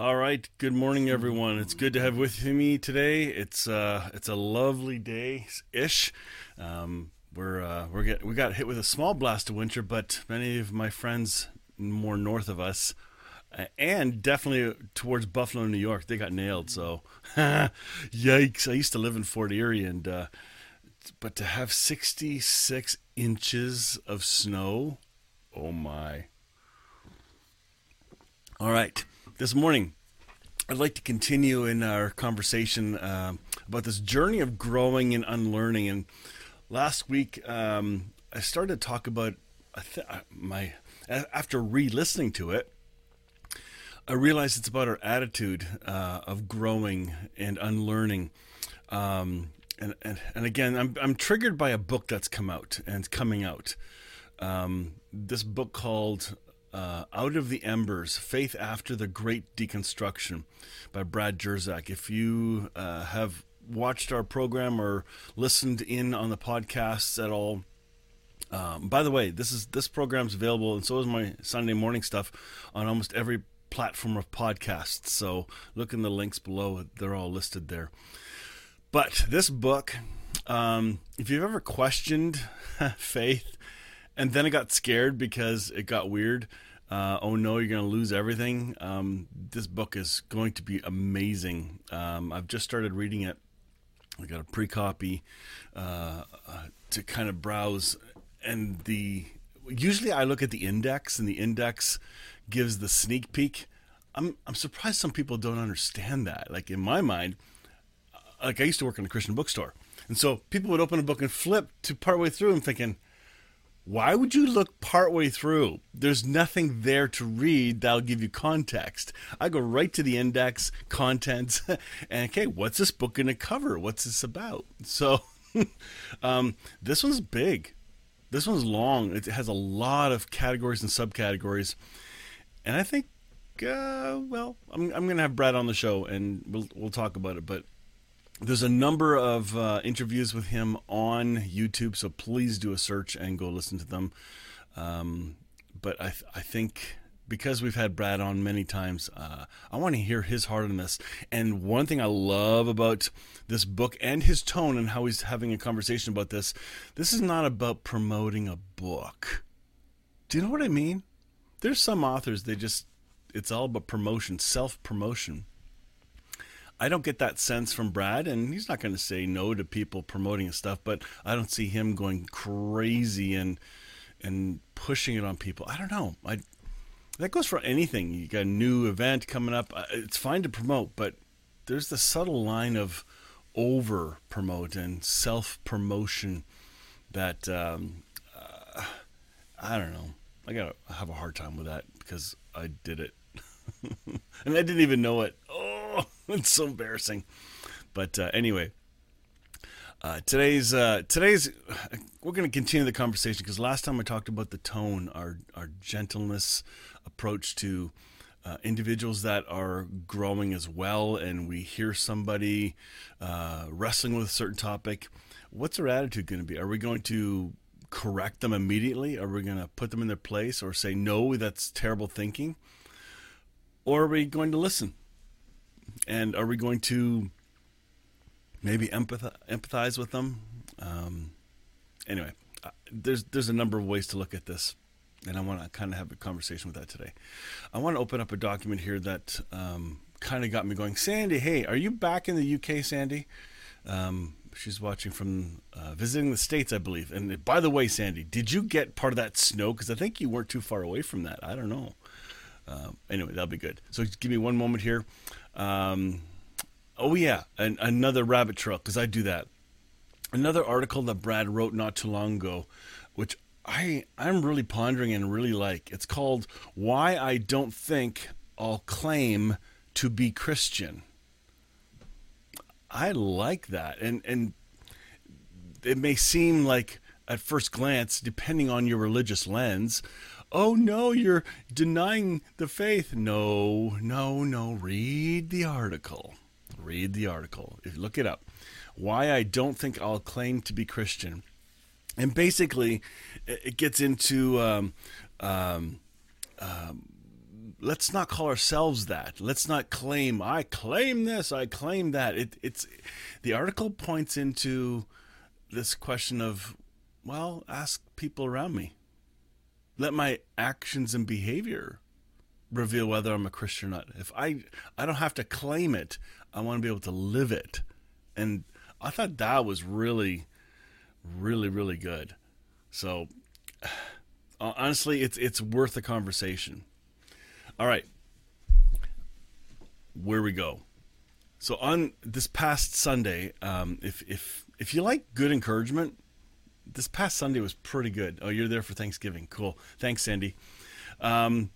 All right. Good morning, everyone. It's good to have with me today. It's uh, it's a lovely day ish. Um, we're uh, we're get, we got hit with a small blast of winter, but many of my friends more north of us, and definitely towards Buffalo, New York, they got nailed. So, yikes! I used to live in Fort Erie, and uh, but to have sixty six inches of snow, oh my! All right this morning, I'd like to continue in our conversation uh, about this journey of growing and unlearning. And last week, um, I started to talk about th- uh, my after re-listening to it. I realized it's about our attitude uh, of growing and unlearning. Um, and, and, and again, I'm, I'm triggered by a book that's come out and coming out. Um, this book called uh, Out of the Embers Faith After the Great Deconstruction by Brad Jersak. If you uh, have watched our program or listened in on the podcasts at all, um, by the way, this is this program's available, and so is my Sunday morning stuff on almost every platform of podcasts. So look in the links below; they're all listed there. But this book, um, if you've ever questioned faith, and then I got scared because it got weird. Uh, oh no, you're going to lose everything. Um, this book is going to be amazing. Um, I've just started reading it. I got a pre copy uh, uh, to kind of browse, and the usually I look at the index, and the index gives the sneak peek. I'm I'm surprised some people don't understand that. Like in my mind, uh, like I used to work in a Christian bookstore, and so people would open a book and flip to partway through. I'm thinking why would you look partway through? There's nothing there to read that'll give you context. I go right to the index, contents, and okay, what's this book going to cover? What's this about? So, um, this one's big. This one's long. It has a lot of categories and subcategories, and I think, uh, well, I'm I'm going to have Brad on the show, and we'll we'll talk about it. But there's a number of uh, interviews with him on YouTube, so please do a search and go listen to them. Um, but I, th- I think because we've had Brad on many times, uh, I want to hear his heart on this. And one thing I love about this book and his tone and how he's having a conversation about this, this is not about promoting a book. Do you know what I mean? There's some authors they just it's all about promotion, self promotion. I don't get that sense from Brad, and he's not going to say no to people promoting his stuff, but I don't see him going crazy and and pushing it on people. I don't know. I that goes for anything. You got a new event coming up. It's fine to promote, but there's the subtle line of over promote and self promotion that um, uh, I don't know. I gotta have a hard time with that because I did it, and I didn't even know it. It's so embarrassing. But uh, anyway, uh, today's uh, today's we're going to continue the conversation because last time I talked about the tone, our our gentleness approach to uh, individuals that are growing as well, and we hear somebody uh, wrestling with a certain topic. What's our attitude going to be? Are we going to correct them immediately? Are we going to put them in their place or say no, that's terrible thinking? Or are we going to listen? And are we going to maybe empathize, empathize with them? Um, anyway, uh, there's there's a number of ways to look at this, and I want to kind of have a conversation with that today. I want to open up a document here that um, kind of got me going. Sandy, hey, are you back in the UK, Sandy? Um, she's watching from uh, visiting the states, I believe. And by the way, Sandy, did you get part of that snow? Because I think you weren't too far away from that. I don't know. Uh, anyway, that'll be good. So give me one moment here. Um, oh yeah, an, another rabbit trail because I do that. Another article that Brad wrote not too long ago, which I I'm really pondering and really like. It's called "Why I Don't Think I'll Claim to Be Christian." I like that, and and it may seem like at first glance, depending on your religious lens, oh no, you're denying the faith. No, no, no. Read the article. Read the article. Look it up. Why I don't think I'll claim to be Christian. And basically, it gets into um, um, um, let's not call ourselves that. Let's not claim I claim this, I claim that. It, it's the article points into this question of well, ask people around me. Let my actions and behavior reveal whether I'm a Christian or not. If I I don't have to claim it, I want to be able to live it. And I thought that was really really really good. So honestly, it's it's worth a conversation. All right. Where we go. So on this past Sunday, um, if if if you like good encouragement, this past Sunday was pretty good. Oh, you're there for Thanksgiving. Cool. Thanks, Sandy. Um,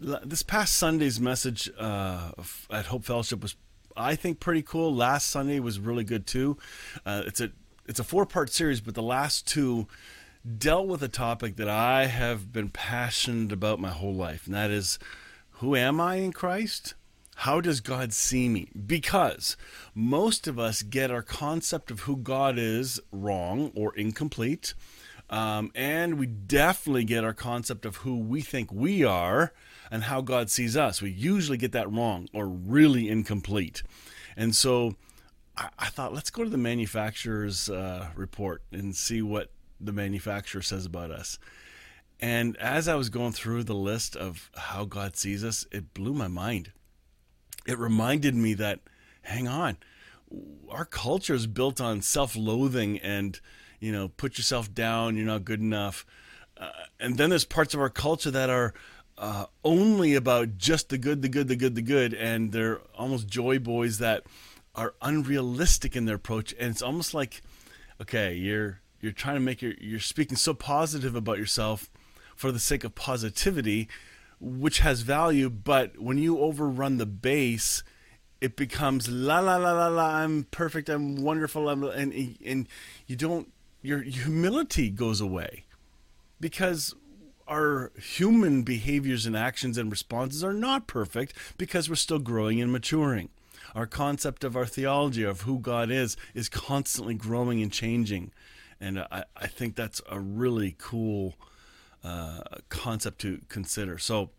this past Sunday's message uh, at Hope Fellowship was, I think, pretty cool. Last Sunday was really good too. Uh, it's a it's a four part series, but the last two dealt with a topic that I have been passionate about my whole life, and that is, who am I in Christ? How does God see me? Because most of us get our concept of who God is wrong or incomplete. Um, and we definitely get our concept of who we think we are and how God sees us. We usually get that wrong or really incomplete. And so I, I thought, let's go to the manufacturer's uh, report and see what the manufacturer says about us. And as I was going through the list of how God sees us, it blew my mind it reminded me that, hang on, our culture is built on self-loathing and you know put yourself down you're not good enough. Uh, and then there's parts of our culture that are uh, only about just the good the good the good the good and they're almost joy boys that are unrealistic in their approach. And it's almost like okay you're you're trying to make your you're speaking so positive about yourself for the sake of positivity which has value, but when you overrun the base, it becomes la la la la la. I'm perfect. I'm wonderful. I'm, and and you don't. Your humility goes away because our human behaviors and actions and responses are not perfect because we're still growing and maturing. Our concept of our theology of who God is is constantly growing and changing, and I, I think that's a really cool uh, concept to consider. So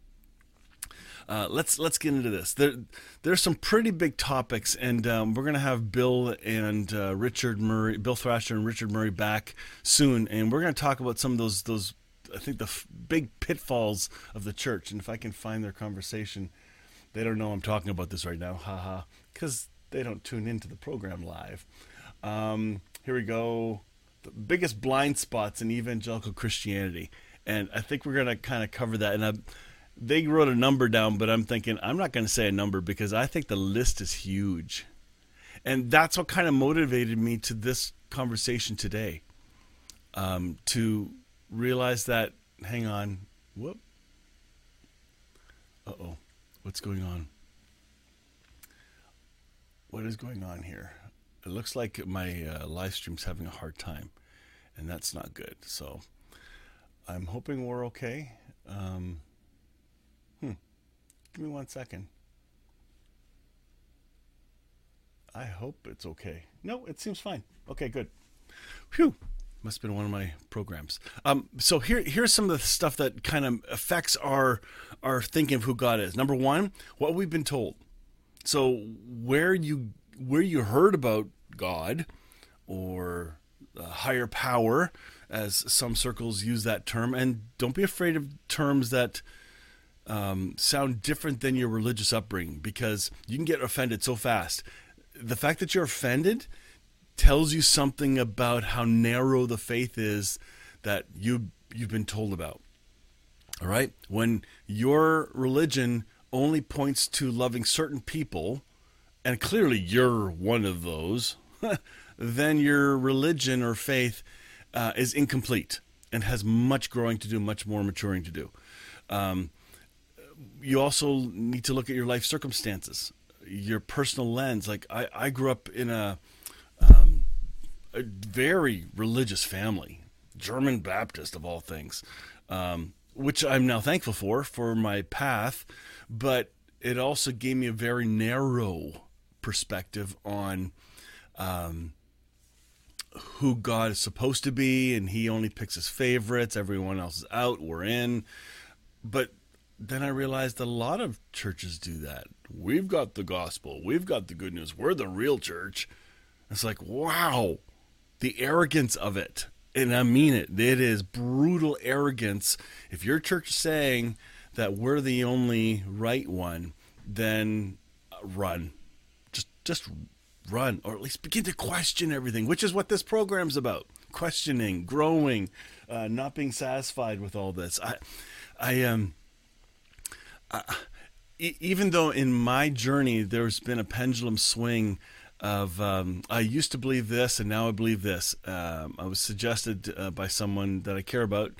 uh, let's let's get into this. There there's some pretty big topics, and um, we're gonna have Bill and uh, Richard Murray, Bill Thrasher and Richard Murray back soon, and we're gonna talk about some of those those I think the f- big pitfalls of the church. And if I can find their conversation, they don't know I'm talking about this right now, haha, because they don't tune into the program live. Um, here we go. The biggest blind spots in evangelical Christianity and I think we're going to kind of cover that. And I, they wrote a number down, but I'm thinking I'm not going to say a number because I think the list is huge. And that's what kind of motivated me to this conversation today. Um, to realize that, hang on, whoop. Uh oh, what's going on? What is going on here? It looks like my uh, live stream's having a hard time, and that's not good. So I'm hoping we're okay. Um, hmm. Give me one second. I hope it's okay. No, it seems fine. Okay, good. Phew. Must have been one of my programs. Um, so here, here's some of the stuff that kind of affects our our thinking of who God is. Number one, what we've been told. So where you where you heard about God or higher power as some circles use that term. And don't be afraid of terms that um, sound different than your religious upbringing because you can get offended so fast. The fact that you're offended tells you something about how narrow the faith is that you you've been told about. All right? When your religion only points to loving certain people, and clearly you're one of those, then your religion or faith uh, is incomplete. and has much growing to do, much more maturing to do. Um, you also need to look at your life circumstances, your personal lens. Like I, I grew up in a, um, a very religious family, German Baptist of all things, um, which I'm now thankful for for my path, but it also gave me a very narrow perspective on um, who God is supposed to be, and He only picks His favorites. Everyone else is out. We're in. But then I realized a lot of churches do that. We've got the gospel. We've got the good news. We're the real church. It's like, wow, the arrogance of it. And I mean it. It is brutal arrogance. If your church is saying that we're the only right one, then run. Just just run or at least begin to question everything, which is what this program's about. Questioning, growing, uh, not being satisfied with all this. I I um even though in my journey there's been a pendulum swing of um, I used to believe this and now I believe this. Um, I was suggested uh, by someone that I care about,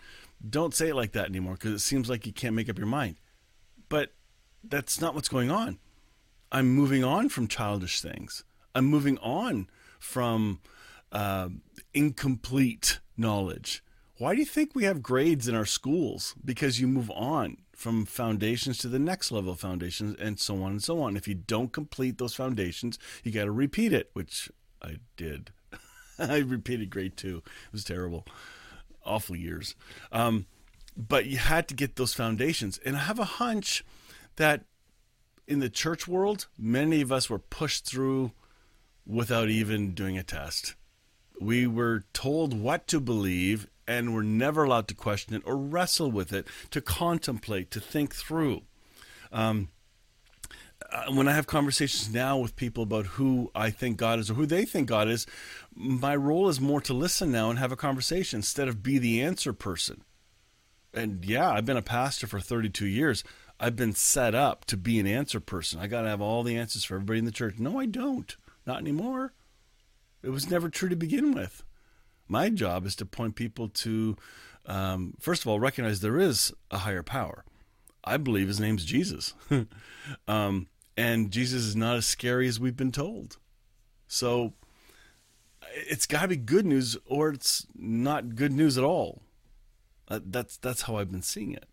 don't say it like that anymore because it seems like you can't make up your mind. But that's not what's going on. I'm moving on from childish things. I'm moving on from uh, incomplete knowledge. Why do you think we have grades in our schools? Because you move on from foundations to the next level of foundations and so on and so on. If you don't complete those foundations, you got to repeat it, which I did. I repeated grade two. It was terrible. Awful years. Um, but you had to get those foundations. And I have a hunch that in the church world, many of us were pushed through without even doing a test. We were told what to believe and we're never allowed to question it or wrestle with it, to contemplate, to think through. Um, uh, when I have conversations now with people about who I think God is or who they think God is, my role is more to listen now and have a conversation instead of be the answer person. And yeah, I've been a pastor for 32 years. I've been set up to be an answer person. I got to have all the answers for everybody in the church. No, I don't. Not anymore. It was never true to begin with. My job is to point people to, um, first of all, recognize there is a higher power. I believe his name's Jesus. um, and Jesus is not as scary as we've been told. So it's got to be good news or it's not good news at all. Uh, that's that's how I've been seeing it.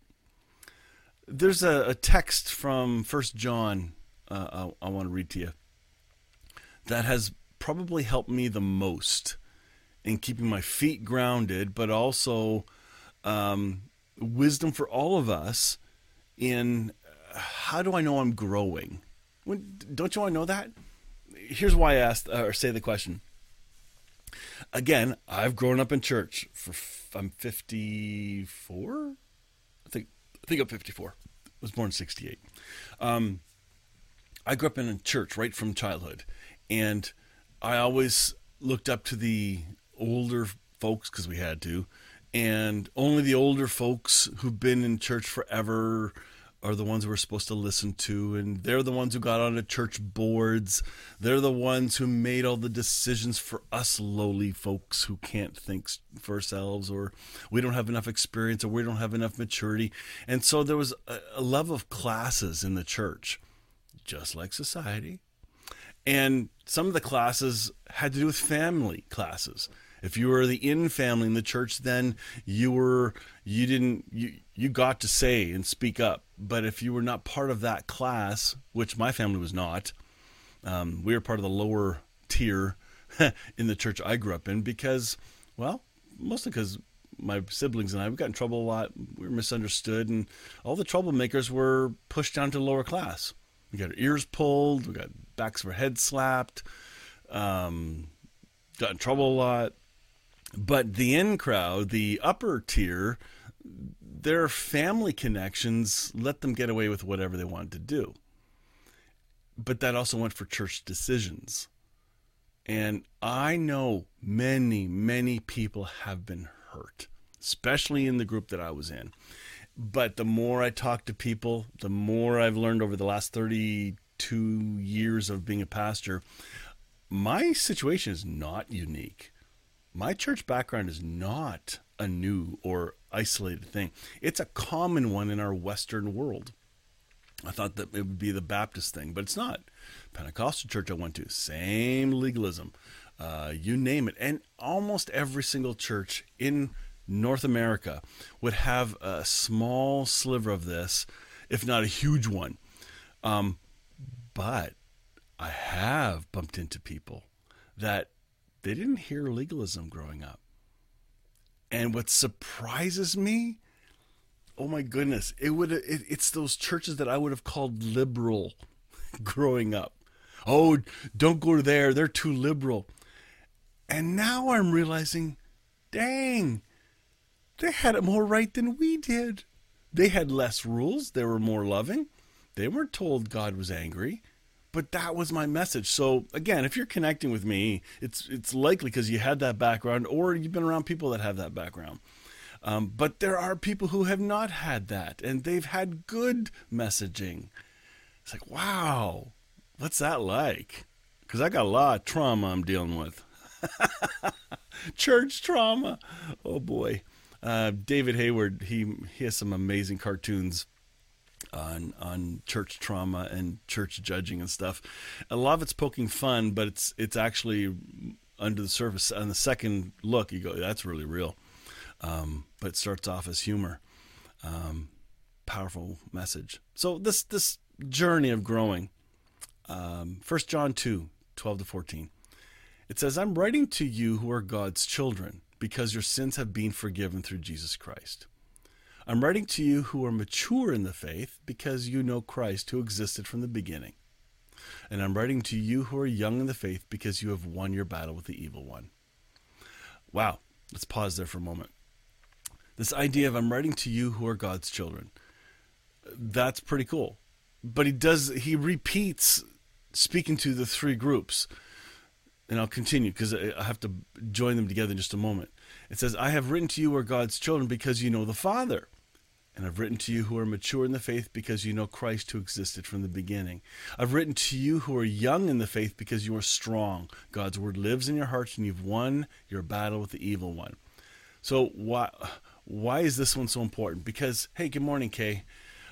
There's a, a text from First John uh, I, I want to read to you that has probably helped me the most in keeping my feet grounded, but also um, wisdom for all of us in uh, how do I know I'm growing? When, don't you want to know that? Here's why I asked uh, or say the question. Again, I've grown up in church for I'm 54. I think I think I'm 54. I was born in 68. Um, I grew up in a church right from childhood, and I always looked up to the older folks because we had to, and only the older folks who've been in church forever are the ones we're supposed to listen to and they're the ones who got onto church boards. They're the ones who made all the decisions for us lowly folks who can't think for ourselves or we don't have enough experience or we don't have enough maturity. And so there was a, a love of classes in the church just like society and some of the classes had to do with family classes if you were the in family in the church, then you were you didn't you you got to say and speak up. But if you were not part of that class, which my family was not, um, we were part of the lower tier in the church I grew up in because, well, mostly because my siblings and I we got in trouble a lot. We were misunderstood, and all the troublemakers were pushed down to lower class. We got our ears pulled, we got backs our heads slapped, um, got in trouble a lot. But the in crowd, the upper tier, their family connections let them get away with whatever they wanted to do. But that also went for church decisions. And I know many, many people have been hurt, especially in the group that I was in. But the more I talk to people, the more I've learned over the last 32 years of being a pastor, my situation is not unique my church background is not a new or isolated thing. It's a common one in our Western world. I thought that it would be the Baptist thing, but it's not. Pentecostal church I went to, same legalism. Uh, you name it. And almost every single church in North America would have a small sliver of this, if not a huge one. Um, but I have bumped into people that they didn't hear legalism growing up. And what surprises me, oh my goodness, it would it, it's those churches that I would have called liberal growing up. Oh, don't go there, they're too liberal. And now I'm realizing, dang, they had it more right than we did. They had less rules, they were more loving. They weren't told God was angry but that was my message. So again, if you're connecting with me, it's it's likely because you had that background or you've been around people that have that background. Um, but there are people who have not had that, and they've had good messaging. It's like, wow, what's that like? Because I got a lot of trauma I'm dealing with. Church trauma. Oh boy. Uh, David Hayward, he he has some amazing cartoons on on church trauma and church judging and stuff. A lot of it's poking fun, but it's it's actually under the surface. On the second look, you go, "That's really real," um, but it starts off as humor. Um, powerful message. So this this journey of growing. Um, First John 2, 12 to 14. It says, I'm writing to you who are God's children because your sins have been forgiven through Jesus Christ. I'm writing to you who are mature in the faith because you know Christ who existed from the beginning. And I'm writing to you who are young in the faith because you have won your battle with the evil one. Wow, let's pause there for a moment. This idea of I'm writing to you who are God's children. That's pretty cool. But he does he repeats speaking to the three groups. And I'll continue because I have to join them together in just a moment. It says, I have written to you who are God's children because you know the Father. And I've written to you who are mature in the faith because you know Christ who existed from the beginning. I've written to you who are young in the faith because you are strong. God's word lives in your hearts and you've won your battle with the evil one. So why why is this one so important? Because hey, good morning, Kay.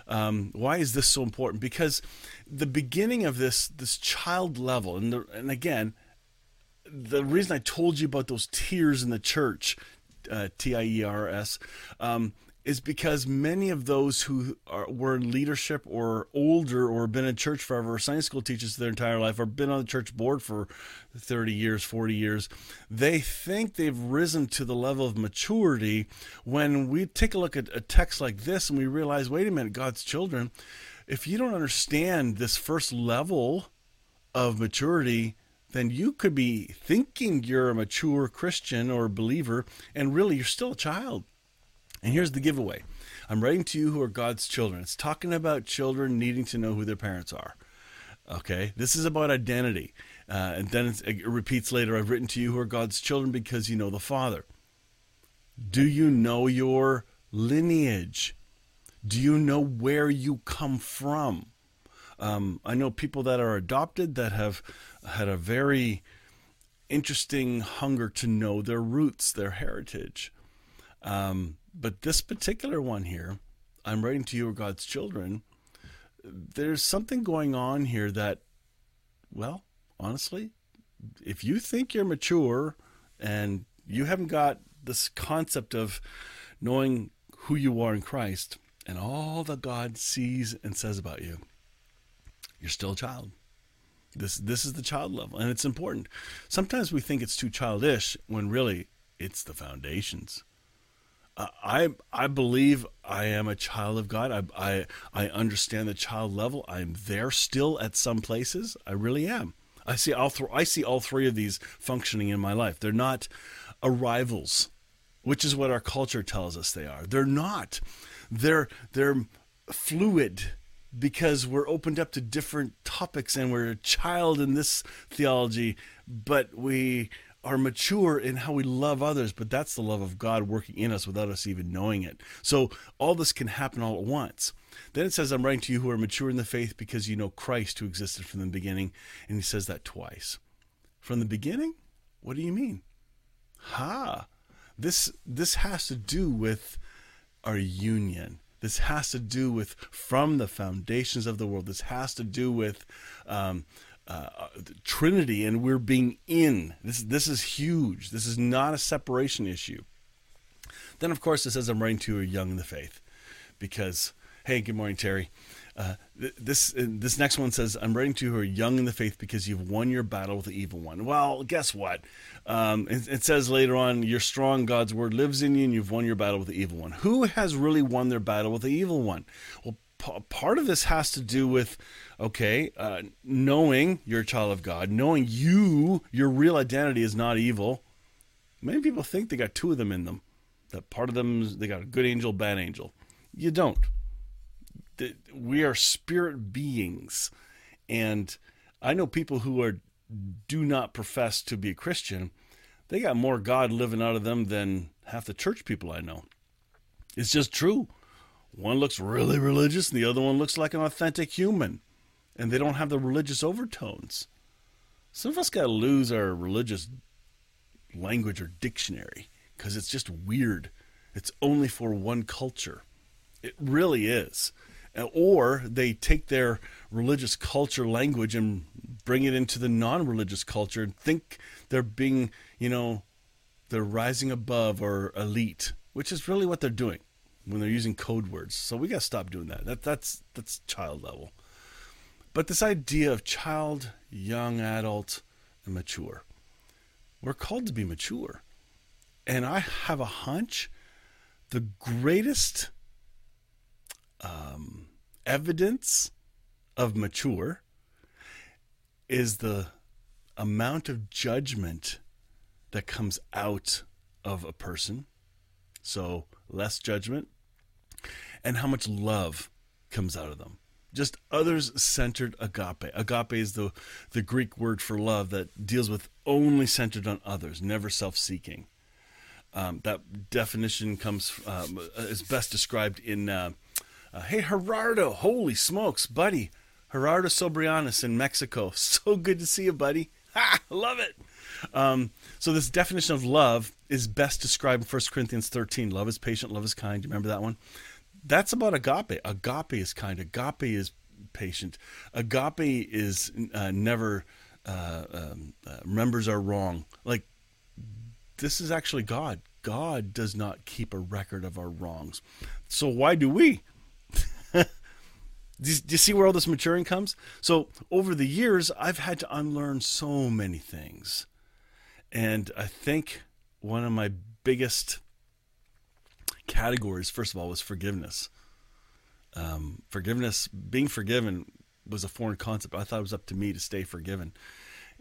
Um, why is this so important? Because the beginning of this this child level, and the, and again, the reason I told you about those tiers in the church, uh, T I E R S, um, is because many of those who are, were in leadership or older or been in church forever or Sunday school teachers their entire life or been on the church board for 30 years, 40 years, they think they've risen to the level of maturity when we take a look at a text like this and we realize, wait a minute, God's children, if you don't understand this first level of maturity, then you could be thinking you're a mature Christian or believer, and really you're still a child. And here's the giveaway I'm writing to you who are God's children. It's talking about children needing to know who their parents are. Okay, this is about identity. Uh, and then it repeats later I've written to you who are God's children because you know the Father. Do you know your lineage? Do you know where you come from? Um, I know people that are adopted that have had a very interesting hunger to know their roots, their heritage. Um, but this particular one here, I'm writing to you, God's children. There's something going on here that, well, honestly, if you think you're mature and you haven't got this concept of knowing who you are in Christ and all that God sees and says about you, you're still a child. This this is the child level, and it's important. Sometimes we think it's too childish when really it's the foundations. Uh, I I believe I am a child of God. I, I I understand the child level. I'm there still at some places. I really am. I see all th- I see all three of these functioning in my life. They're not arrivals, which is what our culture tells us they are. They're not. They're they're fluid because we're opened up to different topics and we're a child in this theology, but we are mature in how we love others, but that's the love of God working in us without us even knowing it. So all this can happen all at once. Then it says, I'm writing to you who are mature in the faith because you know Christ who existed from the beginning. And he says that twice. From the beginning? What do you mean? Ha! This this has to do with our union. This has to do with from the foundations of the world. This has to do with um, uh, Trinity, and we're being in. This this is huge. This is not a separation issue. Then, of course, it says, "I'm writing to you young in the faith," because hey, good morning, Terry. Uh, this uh, this next one says, "I'm writing to you who are young in the faith because you've won your battle with the evil one." Well, guess what? Um, it, it, says later on, "You're strong. God's word lives in you, and you've won your battle with the evil one." Who has really won their battle with the evil one? Well, p- part of this has to do with, okay, uh, knowing you're a child of God, knowing you, your real identity is not evil. Many people think they got two of them in them. That part of them, they got a good angel, bad angel. You don't we are spirit beings, and I know people who are do not profess to be a Christian. They got more God living out of them than half the church people I know. It's just true. One looks really religious, and the other one looks like an authentic human, and they don't have the religious overtones. Some of us got to lose our religious language or dictionary because it's just weird. It's only for one culture. It really is or they take their religious culture language and bring it into the non-religious culture and think they're being you know they're rising above or elite which is really what they're doing when they're using code words. So we got to stop doing that. that that's that's child level. But this idea of child young adult and mature. We're called to be mature. And i have a hunch the greatest um, evidence of mature is the amount of judgment that comes out of a person. So, less judgment, and how much love comes out of them. Just others centered agape. Agape is the, the Greek word for love that deals with only centered on others, never self seeking. Um, that definition comes um, is best described in uh, uh, hey, Gerardo, holy smokes, buddy. Gerardo Sobrianis in Mexico. So good to see you, buddy. Ha, love it. Um, so this definition of love is best described in 1 Corinthians 13. Love is patient, love is kind. You remember that one? That's about agape. Agape is kind. Agape is patient. Agape is uh, never uh, um, uh, remembers our wrong. Like this is actually God. God does not keep a record of our wrongs. So why do we? Do you, do you, see where all this maturing comes? So over the years, I've had to unlearn so many things, and I think one of my biggest categories, first of all, was forgiveness. Um, forgiveness, being forgiven, was a foreign concept. I thought it was up to me to stay forgiven,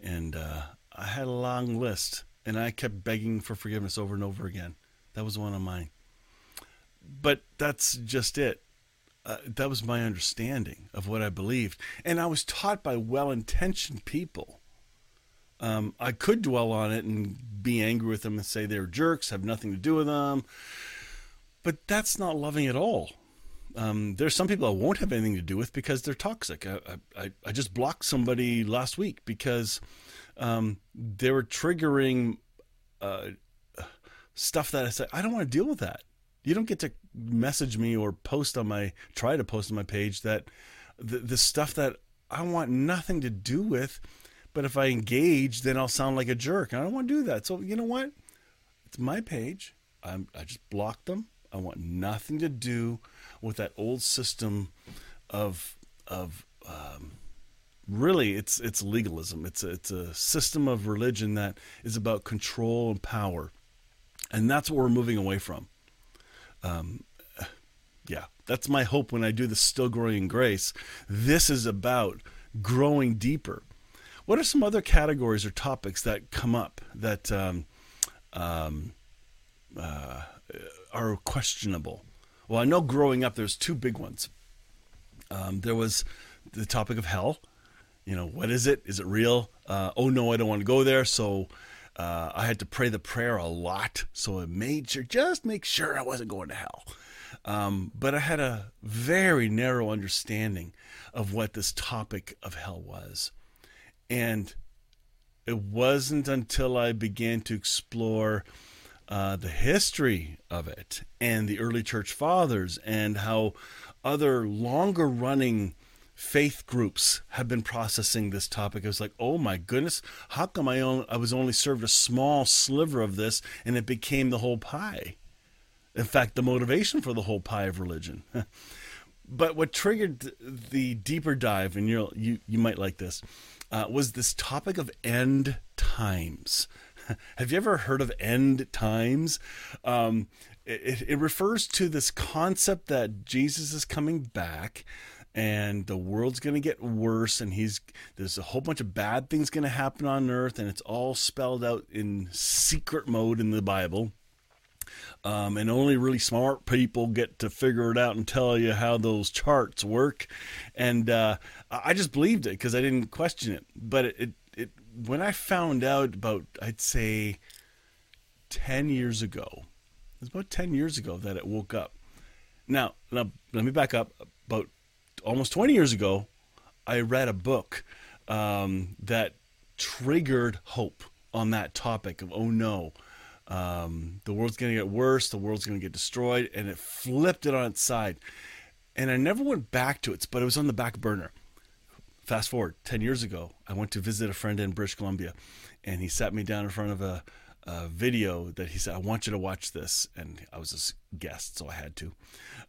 and uh, I had a long list, and I kept begging for forgiveness over and over again. That was one of mine. But that's just it uh, that was my understanding of what I believed. And I was taught by well intentioned people. Um, I could dwell on it and be angry with them and say they're jerks, have nothing to do with them. But that's not loving at all. Um, there's some people I won't have anything to do with because they're toxic. I, I, I just blocked somebody last week because um, they were triggering uh, stuff that I said, I don't want to deal with that. You don't get to message me or post on my try to post on my page that the, the stuff that I want nothing to do with. But if I engage, then I'll sound like a jerk. And I don't want to do that. So you know what? It's my page. I'm, I just blocked them. I want nothing to do with that old system of of um, really it's it's legalism. It's a, it's a system of religion that is about control and power, and that's what we're moving away from. Um, yeah, that's my hope when I do the Still Growing in Grace. This is about growing deeper. What are some other categories or topics that come up that um, um, uh, are questionable? Well, I know growing up, there's two big ones. Um, there was the topic of hell. You know, what is it? Is it real? Uh, oh no, I don't want to go there. So uh, I had to pray the prayer a lot. So it made sure, just make sure I wasn't going to hell. Um, but I had a very narrow understanding of what this topic of hell was. And it wasn't until I began to explore uh, the history of it and the early church fathers and how other longer running faith groups have been processing this topic. I was like, oh my goodness, how come I, only, I was only served a small sliver of this and it became the whole pie? In fact, the motivation for the whole pie of religion. but what triggered the deeper dive, and you you you might like this, uh, was this topic of end times. Have you ever heard of end times? Um, it, it refers to this concept that Jesus is coming back and the world's going to get worse and he's there's a whole bunch of bad things going to happen on earth and it's all spelled out in secret mode in the bible. Um, and only really smart people get to figure it out and tell you how those charts work. And uh, i just believed it because i didn't question it. But it, it, it when i found out about i'd say 10 years ago it was about 10 years ago that it woke up. Now, now let me back up about almost 20 years ago, I read a book um, that triggered hope on that topic of, oh no, um, the world's going to get worse, the world's going to get destroyed, and it flipped it on its side. And I never went back to it, but it was on the back burner. Fast forward 10 years ago, I went to visit a friend in British Columbia, and he sat me down in front of a, a video that he said, I want you to watch this. And I was his guest, so I had to.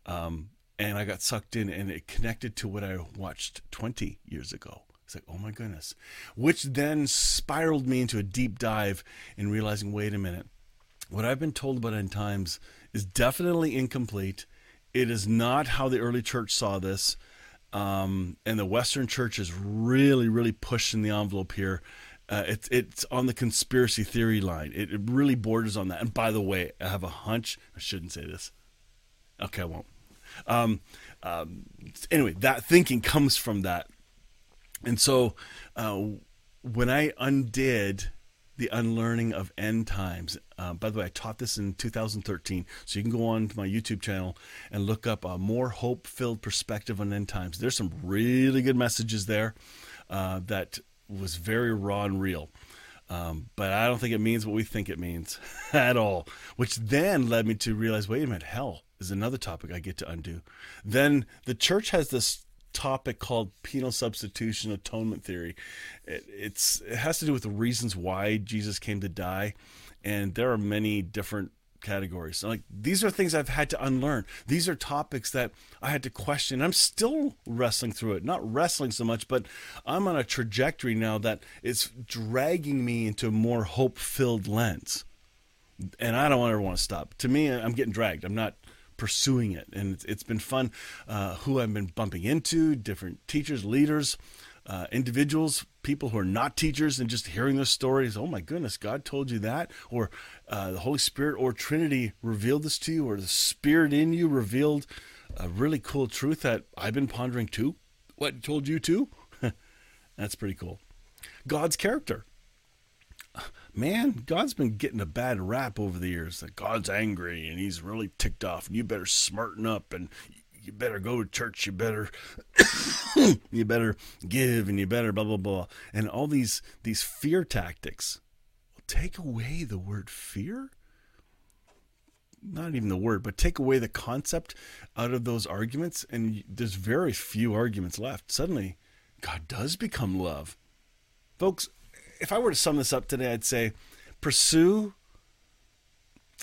Um, and I got sucked in and it connected to what I watched 20 years ago. It's like, oh my goodness. Which then spiraled me into a deep dive in realizing wait a minute, what I've been told about end times is definitely incomplete. It is not how the early church saw this. Um, and the Western church is really, really pushing the envelope here. Uh, it's it's on the conspiracy theory line. It, it really borders on that. And by the way, I have a hunch. I shouldn't say this. Okay, I won't. Um, um, anyway, that thinking comes from that. And so uh, when I undid the unlearning of end times. Uh, by the way, I taught this in 2013, so you can go on to my YouTube channel and look up a more hope-filled perspective on end times. There's some really good messages there uh, that was very raw and real. Um, but I don't think it means what we think it means at all. Which then led me to realize, wait a minute, hell, is another topic I get to undo. Then the church has this topic called penal substitution atonement theory. It, it's it has to do with the reasons why Jesus came to die, and there are many different categories. Like these are things I've had to unlearn. These are topics that I had to question. I'm still wrestling through it. Not wrestling so much, but I'm on a trajectory now that it's dragging me into a more hope-filled lens. And I don't ever want to stop. To me, I'm getting dragged. I'm not pursuing it. And it's, it's been fun uh, who I've been bumping into, different teachers, leaders, uh, individuals, people who are not teachers, and just hearing their stories. Oh my goodness, God told you that, or uh, the Holy Spirit or Trinity revealed this to you, or the Spirit in you revealed a really cool truth that I've been pondering too. What told you too? That's pretty cool. God's character man, God's been getting a bad rap over the years that God's angry and he's really ticked off and you better smarten up and you better go to church, you better you better give and you better blah blah blah. And all these these fear tactics. take away the word fear? Not even the word, but take away the concept out of those arguments and there's very few arguments left. Suddenly God does become love. Folks, if I were to sum this up today, I'd say pursue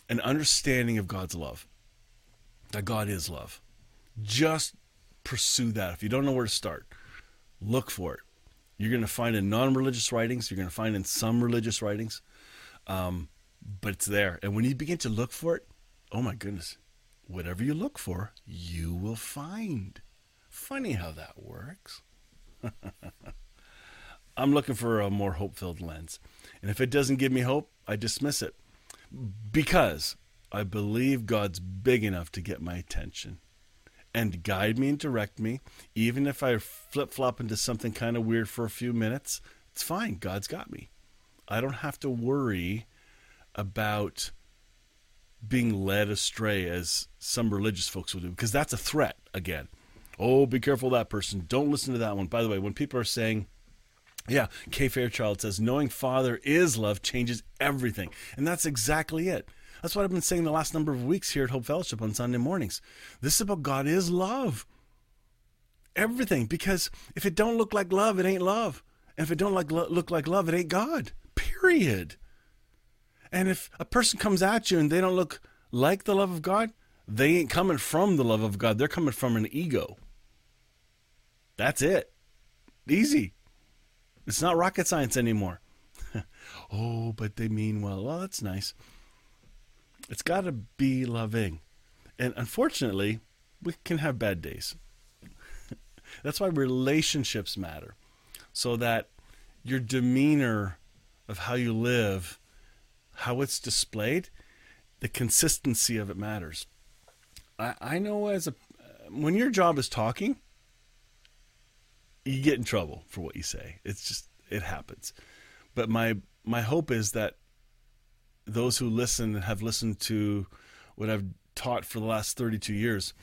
an understanding of God's love. That God is love. Just pursue that. If you don't know where to start, look for it. You're going to find in non religious writings, you're going to find in some religious writings, um, but it's there. And when you begin to look for it, oh my goodness, whatever you look for, you will find. Funny how that works. I'm looking for a more hope filled lens. And if it doesn't give me hope, I dismiss it because I believe God's big enough to get my attention and guide me and direct me. Even if I flip flop into something kind of weird for a few minutes, it's fine. God's got me. I don't have to worry about being led astray as some religious folks will do because that's a threat again. Oh, be careful that person. Don't listen to that one. By the way, when people are saying, yeah, Kay Fairchild says knowing Father is love changes everything. And that's exactly it. That's what I've been saying the last number of weeks here at Hope Fellowship on Sunday mornings. This is about God is love. Everything, because if it don't look like love, it ain't love. And if it don't like look like love, it ain't God. Period. And if a person comes at you and they don't look like the love of God, they ain't coming from the love of God. They're coming from an ego. That's it. Easy. It's not rocket science anymore. oh, but they mean well. Well, that's nice. It's got to be loving. And unfortunately, we can have bad days. that's why relationships matter. So that your demeanor of how you live, how it's displayed, the consistency of it matters. I, I know as a when your job is talking, you get in trouble for what you say. It's just it happens. But my my hope is that those who listen and have listened to what I've taught for the last 32 years.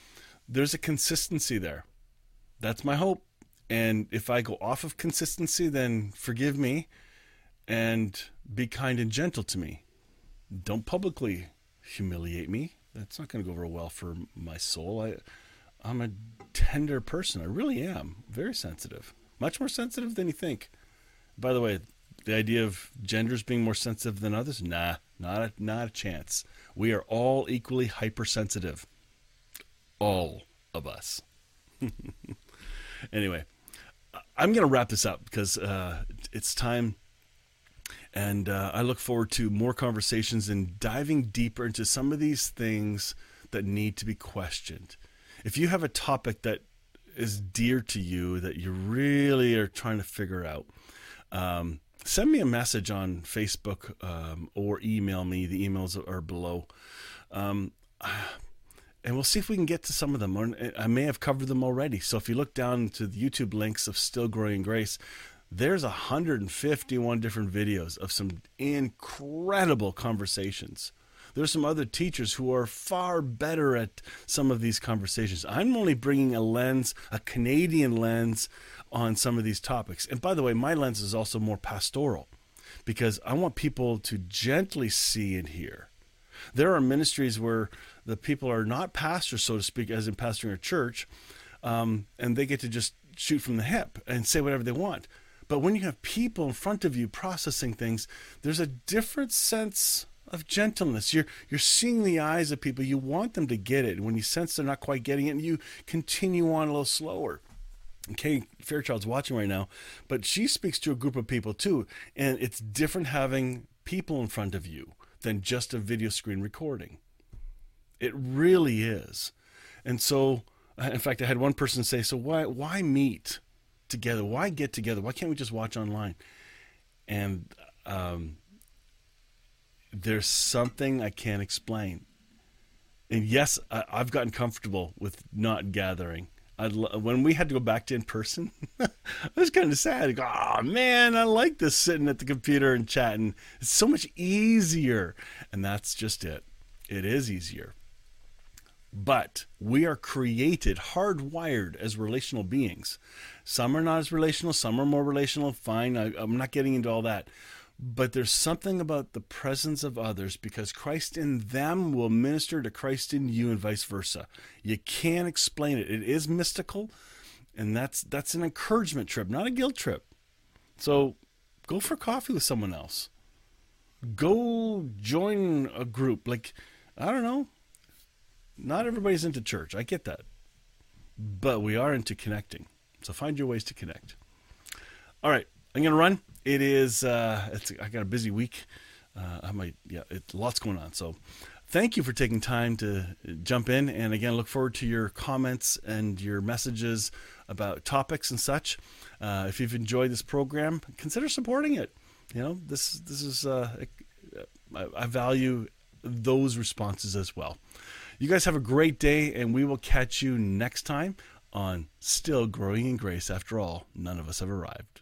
There's a consistency there. That's my hope. And if I go off of consistency, then forgive me and be kind and gentle to me. Don't publicly humiliate me. That's not going to go over well for my soul. I, I'm a tender person. I really am. Very sensitive. Much more sensitive than you think. By the way, the idea of genders being more sensitive than others, nah, not a, not a chance. We are all equally hypersensitive. All of us. anyway, I'm going to wrap this up because uh, it's time and uh, I look forward to more conversations and diving deeper into some of these things that need to be questioned. If you have a topic that is dear to you that you really are trying to figure out, um, send me a message on Facebook um, or email me. The emails are below. Um, and we'll see if we can get to some of them. Or I may have covered them already. So if you look down to the YouTube links of Still Growing Grace, there's 151 different videos of some incredible conversations. There's some other teachers who are far better at some of these conversations. I'm only bringing a lens, a Canadian lens, on some of these topics. And by the way, my lens is also more pastoral because I want people to gently see and hear. There are ministries where the people are not pastors, so to speak, as in pastoring a church, um, and they get to just shoot from the hip and say whatever they want. But when you have people in front of you processing things, there's a different sense of gentleness. You're you're seeing the eyes of people. You want them to get it. When you sense they're not quite getting it, you continue on a little slower. Okay, Fairchild's watching right now, but she speaks to a group of people too, and it's different having people in front of you than just a video screen recording. It really is. And so, in fact, I had one person say, "So why why meet?" together? Why get together? Why can't we just watch online? And um, there's something I can't explain. And yes, I, have gotten comfortable with not gathering. Lo- when we had to go back to in person, I was kind of sad. Go, oh man, I like this sitting at the computer and chatting. It's so much easier. And that's just it. It is easier. But we are created, hardwired as relational beings. Some are not as relational, some are more relational. Fine, I, I'm not getting into all that. But there's something about the presence of others because Christ in them will minister to Christ in you and vice versa. You can't explain it. It is mystical, and that's that's an encouragement trip, not a guilt trip. So go for coffee with someone else. Go join a group. Like, I don't know. Not everybody's into church. I get that. But we are into connecting. So find your ways to connect. All right, I'm gonna run. It is. Uh, it's. I got a busy week. Uh, I might. Yeah, lots going on. So, thank you for taking time to jump in. And again, look forward to your comments and your messages about topics and such. Uh, if you've enjoyed this program, consider supporting it. You know, this this is. Uh, I, I value those responses as well. You guys have a great day, and we will catch you next time on Still Growing in Grace. After all, none of us have arrived.